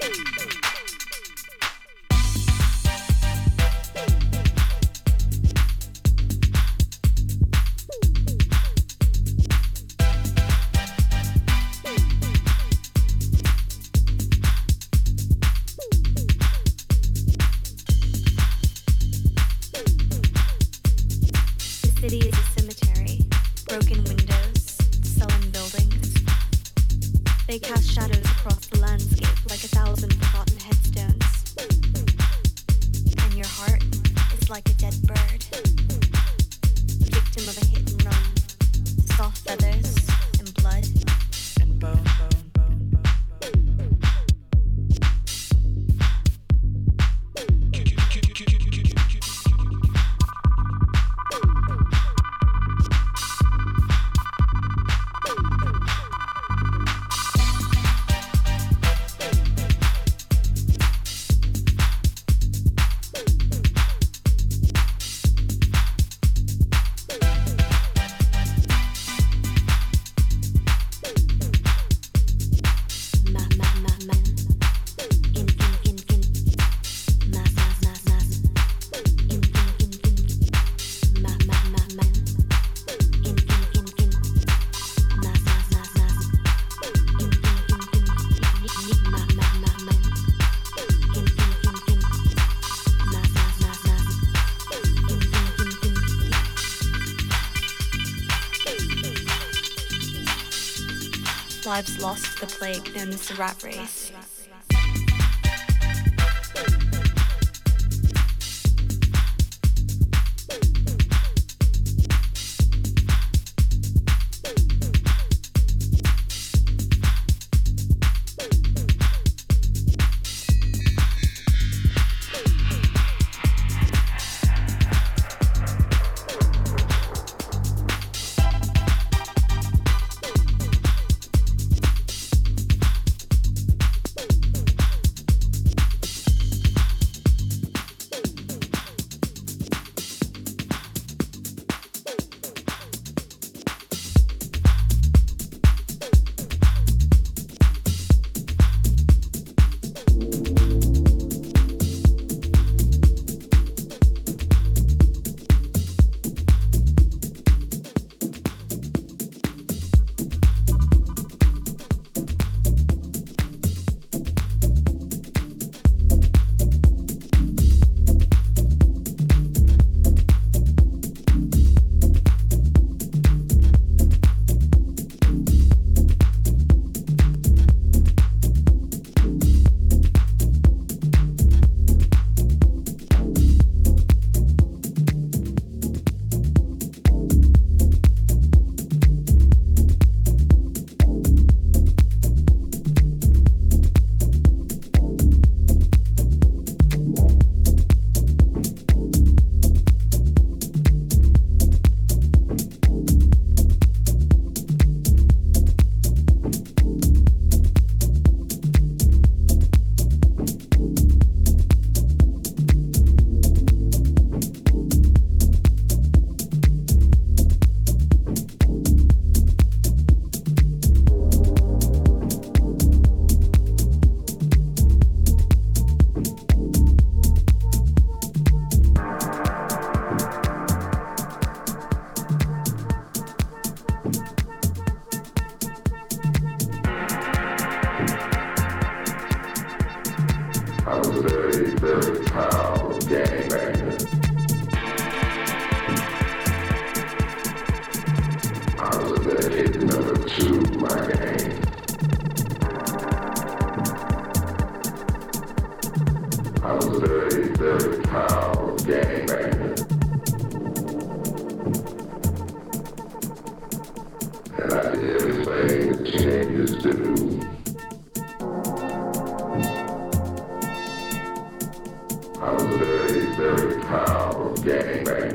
Thank you. Lost to the plague known as the rat race. I did everything that do. I was very, very proud of gangbanging.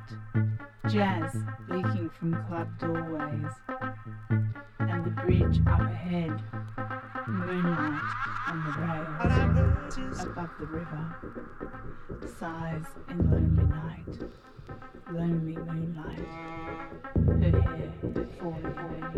night, jazz leaking from club doorways, and the bridge up ahead, moonlight on the rails above the river, sighs in lonely night, lonely moonlight, her hair falling away.